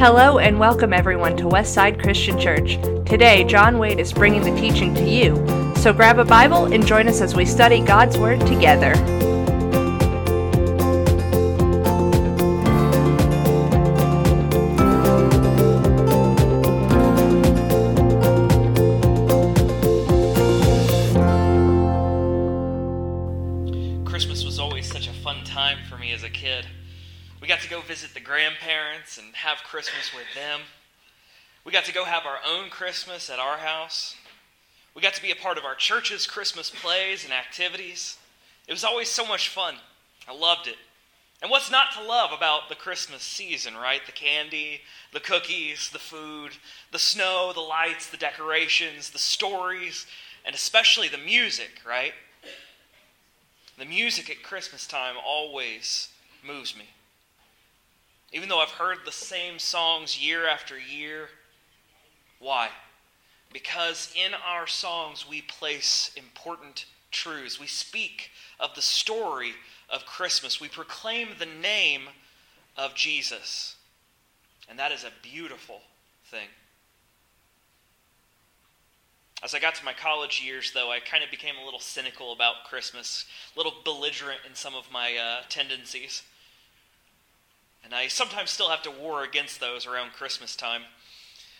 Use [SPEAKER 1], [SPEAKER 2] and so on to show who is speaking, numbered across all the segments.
[SPEAKER 1] Hello and welcome everyone to Westside Christian Church. Today, John Wade is bringing the teaching to you. So grab a Bible and join us as we study God's Word together.
[SPEAKER 2] Christmas with them. We got to go have our own Christmas at our house. We got to be a part of our church's Christmas plays and activities. It was always so much fun. I loved it. And what's not to love about the Christmas season, right? The candy, the cookies, the food, the snow, the lights, the decorations, the stories, and especially the music, right? The music at Christmas time always moves me. Even though I've heard the same songs year after year. Why? Because in our songs we place important truths. We speak of the story of Christmas. We proclaim the name of Jesus. And that is a beautiful thing. As I got to my college years, though, I kind of became a little cynical about Christmas, a little belligerent in some of my uh, tendencies. And I sometimes still have to war against those around Christmas time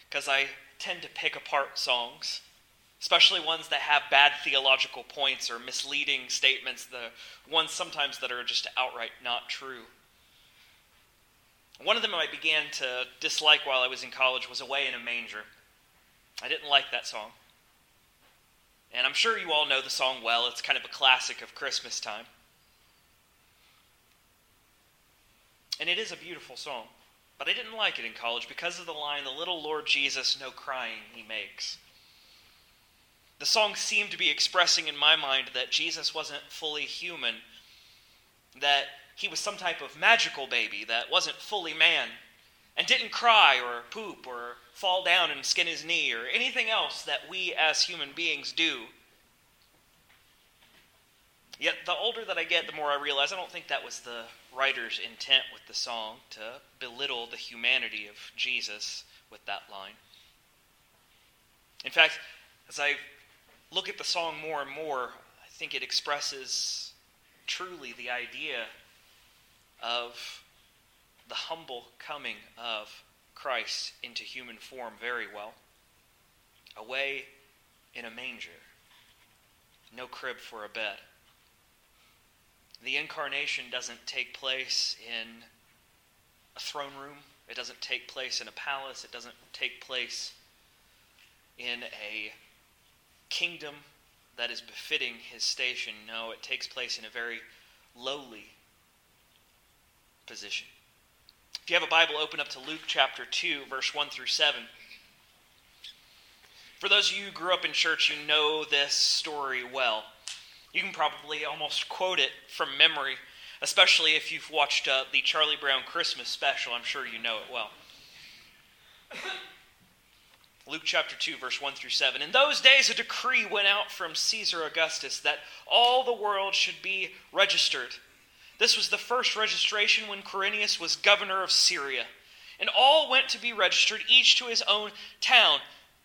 [SPEAKER 2] because I tend to pick apart songs, especially ones that have bad theological points or misleading statements, the ones sometimes that are just outright not true. One of them I began to dislike while I was in college was Away in a Manger. I didn't like that song. And I'm sure you all know the song well. It's kind of a classic of Christmas time. And it is a beautiful song. But I didn't like it in college because of the line, The little Lord Jesus, no crying he makes. The song seemed to be expressing in my mind that Jesus wasn't fully human, that he was some type of magical baby that wasn't fully man, and didn't cry or poop or fall down and skin his knee or anything else that we as human beings do. Yet the older that I get, the more I realize I don't think that was the writer's intent with the song to belittle the humanity of Jesus with that line. In fact, as I look at the song more and more, I think it expresses truly the idea of the humble coming of Christ into human form very well. Away in a manger, no crib for a bed. The incarnation doesn't take place in a throne room, it doesn't take place in a palace, it doesn't take place in a kingdom that is befitting his station. No, it takes place in a very lowly position. If you have a Bible, open up to Luke chapter 2, verse 1 through 7. For those of you who grew up in church, you know this story well. You can probably almost quote it from memory, especially if you've watched uh, the Charlie Brown Christmas special. I'm sure you know it well. Luke chapter 2, verse 1 through 7. In those days, a decree went out from Caesar Augustus that all the world should be registered. This was the first registration when Quirinius was governor of Syria. And all went to be registered, each to his own town.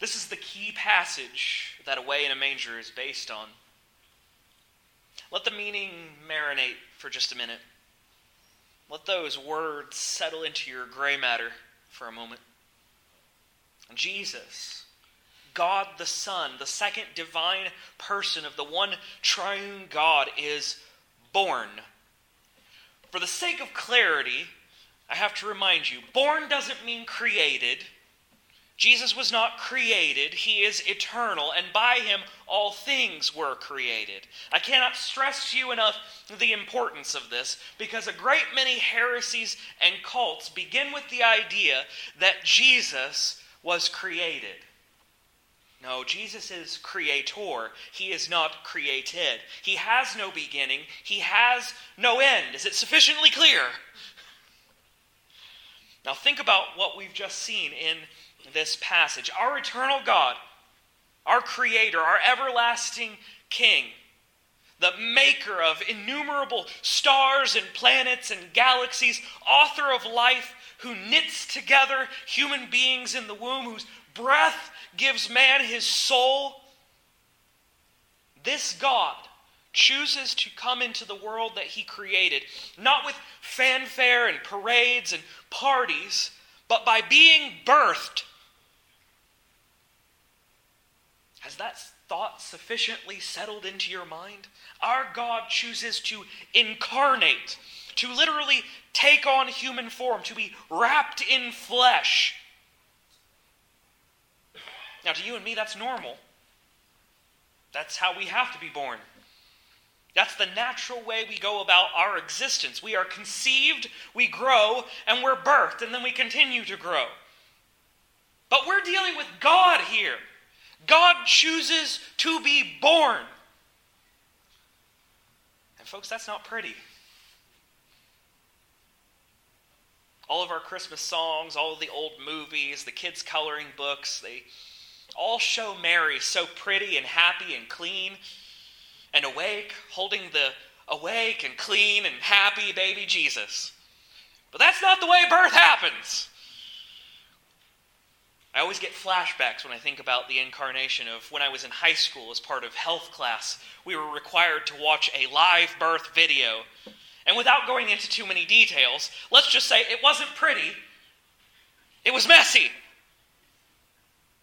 [SPEAKER 2] This is the key passage that Away in a Manger is based on. Let the meaning marinate for just a minute. Let those words settle into your gray matter for a moment. Jesus, God the Son, the second divine person of the one triune God, is born. For the sake of clarity, I have to remind you born doesn't mean created Jesus was not created, he is eternal, and by him all things were created. I cannot stress to you enough the importance of this because a great many heresies and cults begin with the idea that Jesus was created. No, Jesus is creator. He is not created. He has no beginning. He has no end. Is it sufficiently clear? Now, think about what we've just seen in this passage. Our eternal God, our Creator, our everlasting King, the maker of innumerable stars and planets and galaxies, author of life, who knits together human beings in the womb, whose breath gives man his soul. This God chooses to come into the world that he created, not with fanfare and parades and parties, but by being birthed Has that thought sufficiently settled into your mind? Our God chooses to incarnate, to literally take on human form, to be wrapped in flesh. Now, to you and me, that's normal. That's how we have to be born. That's the natural way we go about our existence. We are conceived, we grow, and we're birthed, and then we continue to grow. But we're dealing with God here. God chooses to be born. And, folks, that's not pretty. All of our Christmas songs, all of the old movies, the kids' coloring books, they all show Mary so pretty and happy and clean and awake, holding the awake and clean and happy baby Jesus. But that's not the way birth happens. I always get flashbacks when I think about the incarnation of when I was in high school as part of health class. We were required to watch a live birth video. And without going into too many details, let's just say it wasn't pretty, it was messy.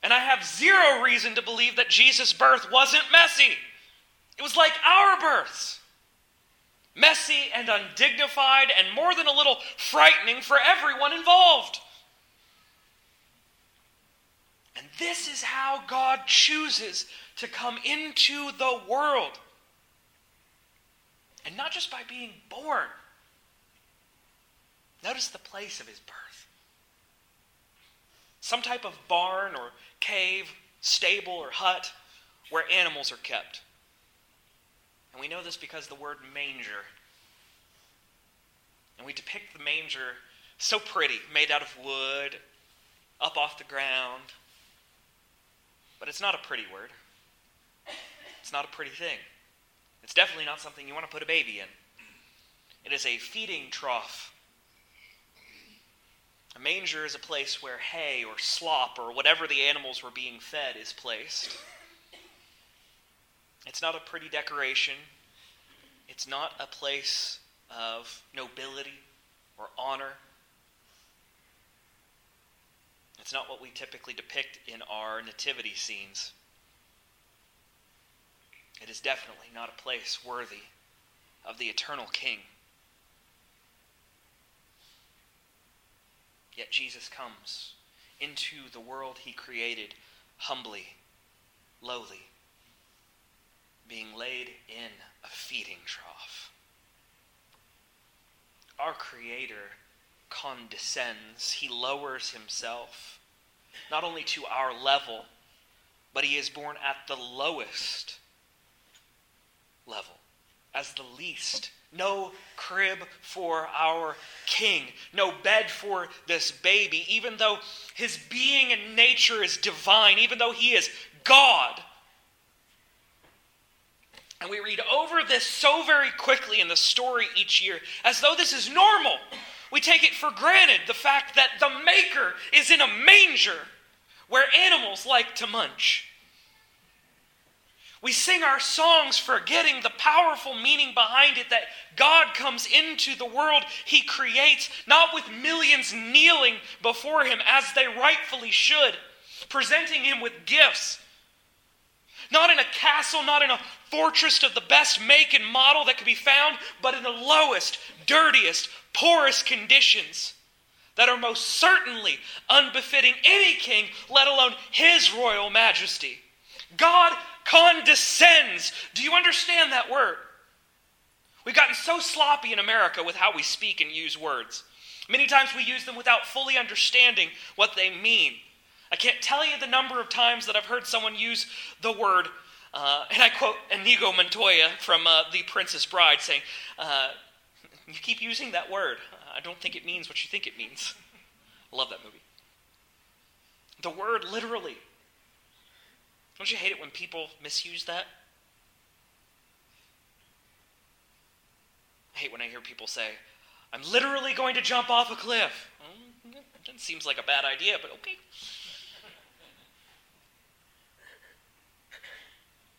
[SPEAKER 2] And I have zero reason to believe that Jesus' birth wasn't messy. It was like our births messy and undignified, and more than a little frightening for everyone involved. And this is how God chooses to come into the world. And not just by being born. Notice the place of his birth. Some type of barn or cave, stable or hut where animals are kept. And we know this because the word manger. And we depict the manger so pretty, made out of wood, up off the ground, but it's not a pretty word. It's not a pretty thing. It's definitely not something you want to put a baby in. It is a feeding trough. A manger is a place where hay or slop or whatever the animals were being fed is placed. It's not a pretty decoration. It's not a place of nobility or honor. It's not what we typically depict in our nativity scenes. It is definitely not a place worthy of the eternal King. Yet Jesus comes into the world he created humbly, lowly, being laid in a feeding trough. Our Creator condescends, he lowers himself not only to our level, but he is born at the lowest level, as the least. No crib for our king, no bed for this baby, even though his being and nature is divine, even though he is God. And we read over this so very quickly in the story each year, as though this is normal. We take it for granted the fact that the Maker is in a manger where animals like to munch. We sing our songs forgetting the powerful meaning behind it that God comes into the world He creates, not with millions kneeling before Him as they rightfully should, presenting Him with gifts. Not in a castle, not in a fortress of the best make and model that could be found, but in the lowest, dirtiest, poorest conditions. that are most certainly unbefitting any king, let alone his royal majesty. God condescends. Do you understand that word? We've gotten so sloppy in America with how we speak and use words. Many times we use them without fully understanding what they mean. I can't tell you the number of times that I've heard someone use the word, uh, and I quote Inigo Montoya from uh, The Princess Bride saying, uh, You keep using that word. I don't think it means what you think it means. Love that movie. The word literally. Don't you hate it when people misuse that? I hate when I hear people say, I'm literally going to jump off a cliff. Well, that seems like a bad idea, but okay.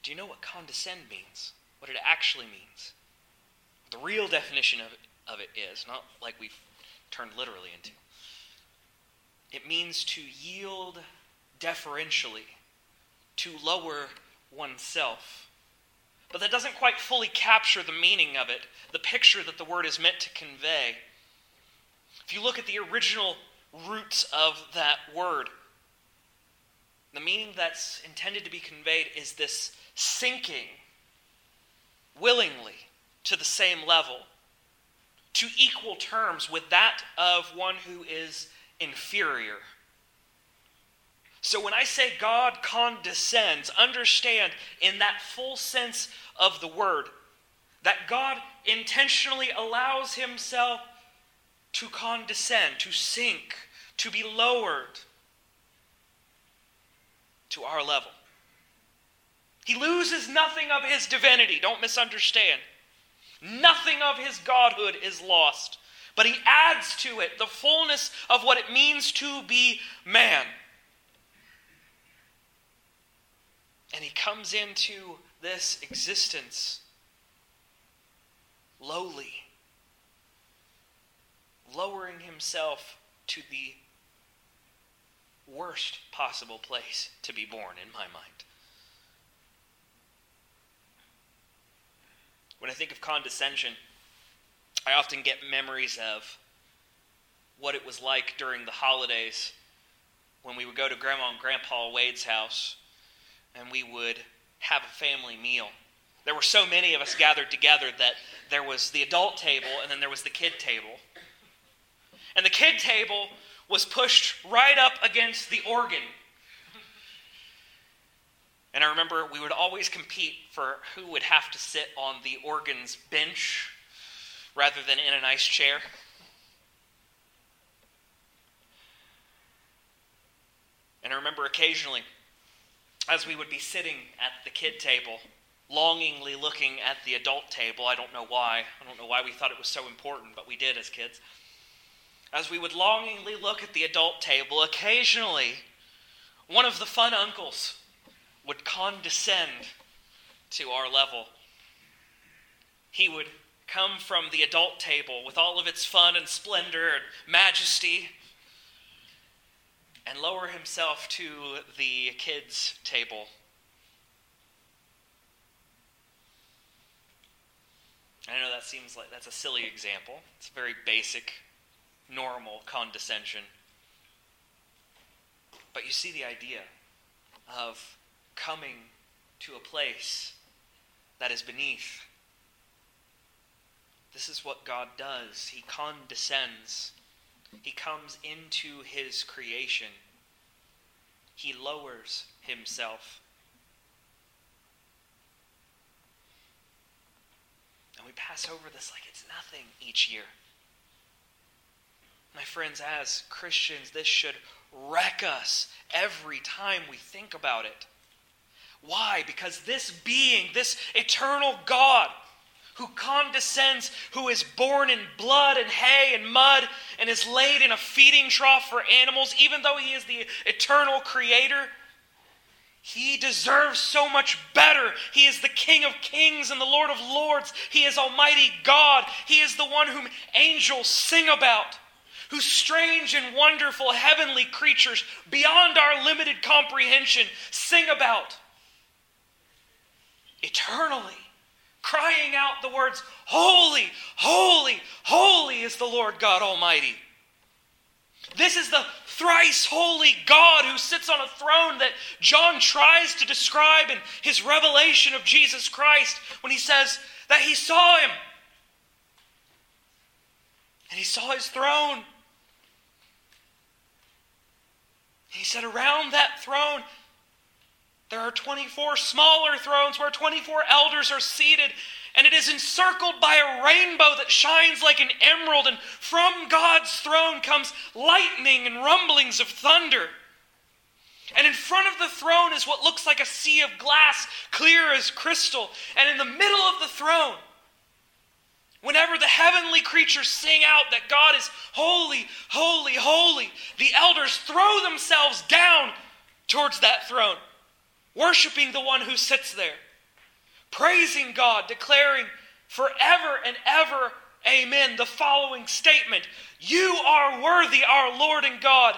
[SPEAKER 2] Do you know what condescend means? What it actually means? The real definition of it, of it is, not like we've turned literally into. It means to yield deferentially, to lower oneself. But that doesn't quite fully capture the meaning of it, the picture that the word is meant to convey. If you look at the original roots of that word, the meaning that's intended to be conveyed is this sinking willingly to the same level, to equal terms with that of one who is inferior. So when I say God condescends, understand in that full sense of the word that God intentionally allows himself to condescend, to sink, to be lowered to our level. He loses nothing of his divinity, don't misunderstand. Nothing of his godhood is lost, but he adds to it the fullness of what it means to be man. And he comes into this existence lowly, lowering himself to the worst possible place to be born, in my mind. When I think of condescension, I often get memories of what it was like during the holidays when we would go to Grandma and Grandpa Wade's house and we would have a family meal. There were so many of us gathered together that there was the adult table and then there was the kid table. And the kid table was pushed right up against the organ. And I remember we would always compete for who would have to sit on the organ's bench rather than in a nice chair. And I remember occasionally, as we would be sitting at the kid table, longingly looking at the adult table, I don't know why. I don't know why we thought it was so important, but we did as kids as we would longingly look at the adult table, occasionally one of the fun uncles would condescend to our level. He would come from the adult table with all of its fun and splendor and majesty and lower himself to the kids' table. I know that seems like that's a silly example. It's a very basic normal condescension. But you see the idea of coming to a place that is beneath. This is what God does. He condescends. He comes into his creation. He lowers himself. And we pass over this like it's nothing each year. My friends, as Christians, this should wreck us every time we think about it. Why? Because this being, this eternal God, who condescends, who is born in blood and hay and mud, and is laid in a feeding trough for animals, even though he is the eternal creator, he deserves so much better. He is the King of kings and the Lord of lords. He is Almighty God. He is the one whom angels sing about whose strange and wonderful heavenly creatures beyond our limited comprehension sing about eternally, crying out the words, Holy, holy, holy is the Lord God Almighty. This is the thrice holy God who sits on a throne that John tries to describe in his revelation of Jesus Christ when he says that he saw him. And he saw his throne. He said, Around that throne, there are 24 smaller thrones where 24 elders are seated, and it is encircled by a rainbow that shines like an emerald, and from God's throne comes lightning and rumblings of thunder. And in front of the throne is what looks like a sea of glass, clear as crystal. And in the middle of the throne, whenever the heavenly creatures sing out that God is holy, holy, holy, the elders throw themselves down towards that throne worshiping the one who sits there, praising God, declaring forever and ever, Amen, the following statement You are worthy, our Lord and God,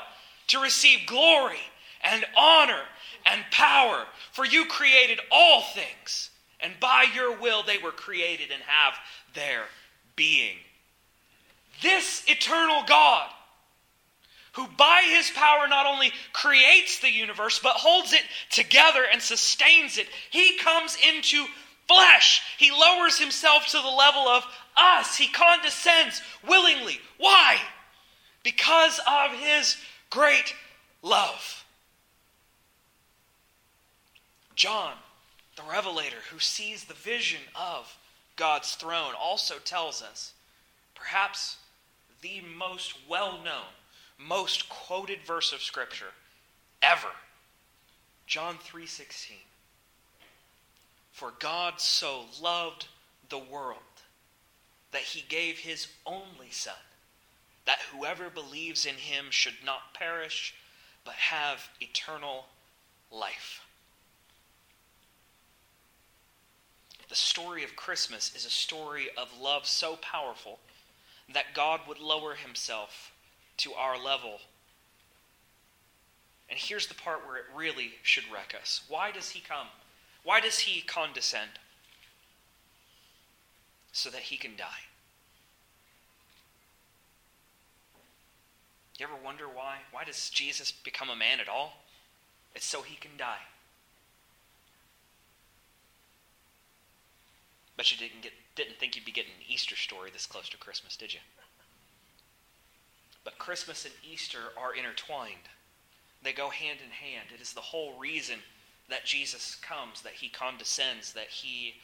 [SPEAKER 2] to receive glory and honor and power, for you created all things, and by your will they were created and have their being. This eternal God who by his power not only creates the universe, but holds it together and sustains it. He comes into flesh. He lowers himself to the level of us. He condescends willingly. Why? Because of his great love. John, the revelator who sees the vision of God's throne, also tells us perhaps the most well known most quoted verse of scripture ever. John 3:16. For God so loved the world that he gave his only son that whoever believes in him should not perish but have eternal life. The story of Christmas is a story of love so powerful that God would lower himself to our level. And here's the part where it really should wreck us. Why does he come? Why does he condescend? So that he can die. You ever wonder why? Why does Jesus become a man at all? It's so he can die. But you didn't get didn't think you'd be getting an Easter story this close to Christmas, did you? But Christmas and Easter are intertwined, they go hand in hand. It is the whole reason that Jesus comes, that he condescends, that he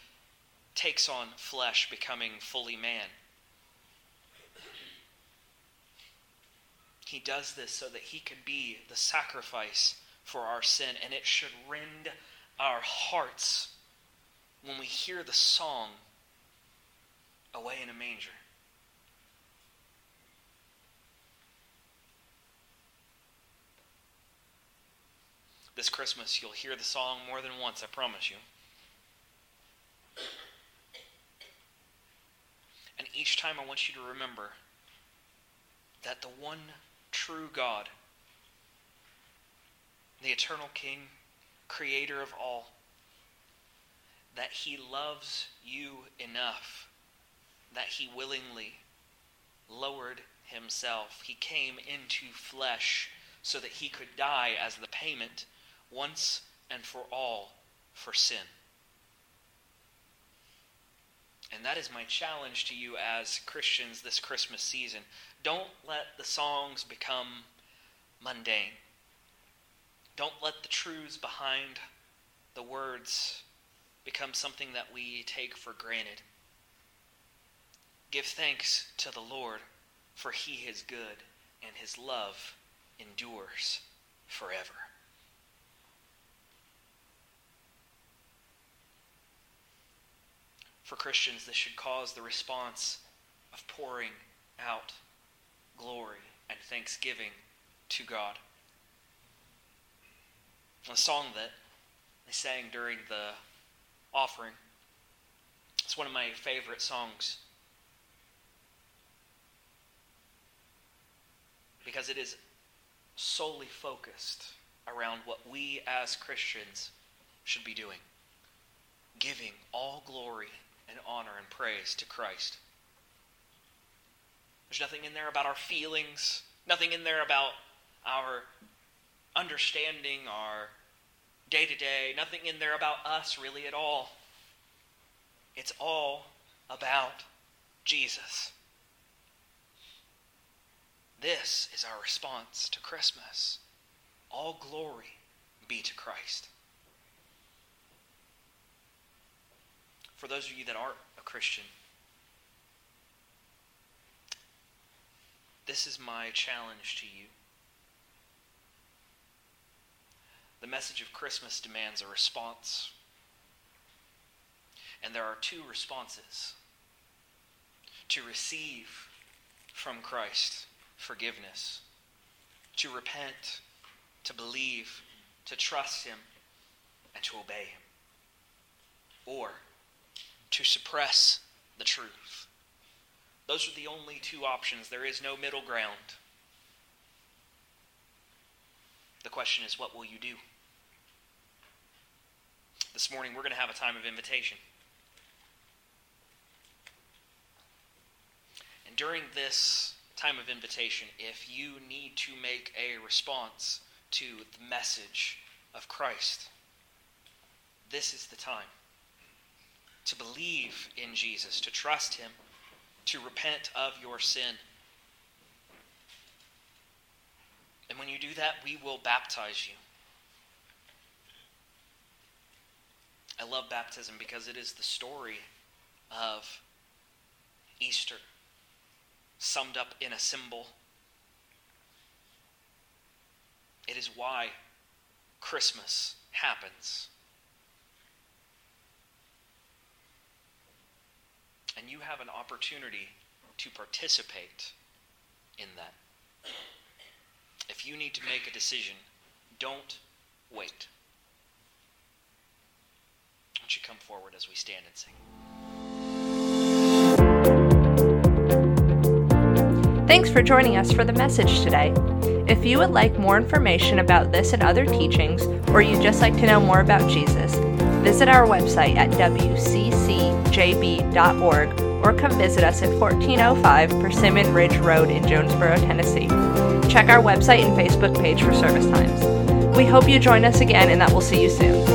[SPEAKER 2] takes on flesh, becoming fully man. He does this so that he can be the sacrifice for our sin, and it should rend our hearts when we hear the song, Away in a Manger. This Christmas, you'll hear the song more than once, I promise you. And each time I want you to remember that the one true God, the eternal King, creator of all, that he loves you enough that he willingly lowered himself. He came into flesh so that he could die as the payment once and for all for sin. And that is my challenge to you as Christians this Christmas season. Don't let the songs become mundane. Don't let the truths behind the words become something that we take for granted. Give thanks to the Lord, for he is good, and his love endures forever. For Christians, this should cause the response of pouring out glory and thanksgiving to God. A song that they sang during the offering. It's one of my favorite songs because it is solely focused around what we as Christians should be doing giving all glory and honor and praise to Christ. There's nothing in there about our feelings. Nothing in there about our understanding, our day to day. Nothing in there about us really at all. It's all about Jesus. This is our response to Christmas. All glory be to Christ. For those of you that aren't a Christian, this is my challenge to you. The message of Christmas demands a response. And there are two responses to receive from Christ forgiveness, to repent, to believe, to trust Him, and to obey Him, or to suppress the truth. Those are the only two options. There is no middle ground. The question is, what will you do? This morning, we're going to have a time of invitation. And during this time of invitation, if you need to make a response to the message of Christ, this is the time to believe in Jesus, to trust Him, to repent of your sin. And when you do that, we will baptize you. I love baptism because it is the story of Easter summed up in a symbol. It is why Christmas happens. And you have an opportunity to participate in that. If you need to make a decision, don't wait. Why don't you come forward as we stand and sing?
[SPEAKER 1] Thanks for joining us for the message today. If you would like more information about this and other teachings, or you'd just like to know more about Jesus, visit our website at wccjb.org or come visit us at 1405 Persimmon Ridge Road in Jonesborough, Tennessee. Check our website and Facebook page for service times. We hope you join us again and that we'll see you soon.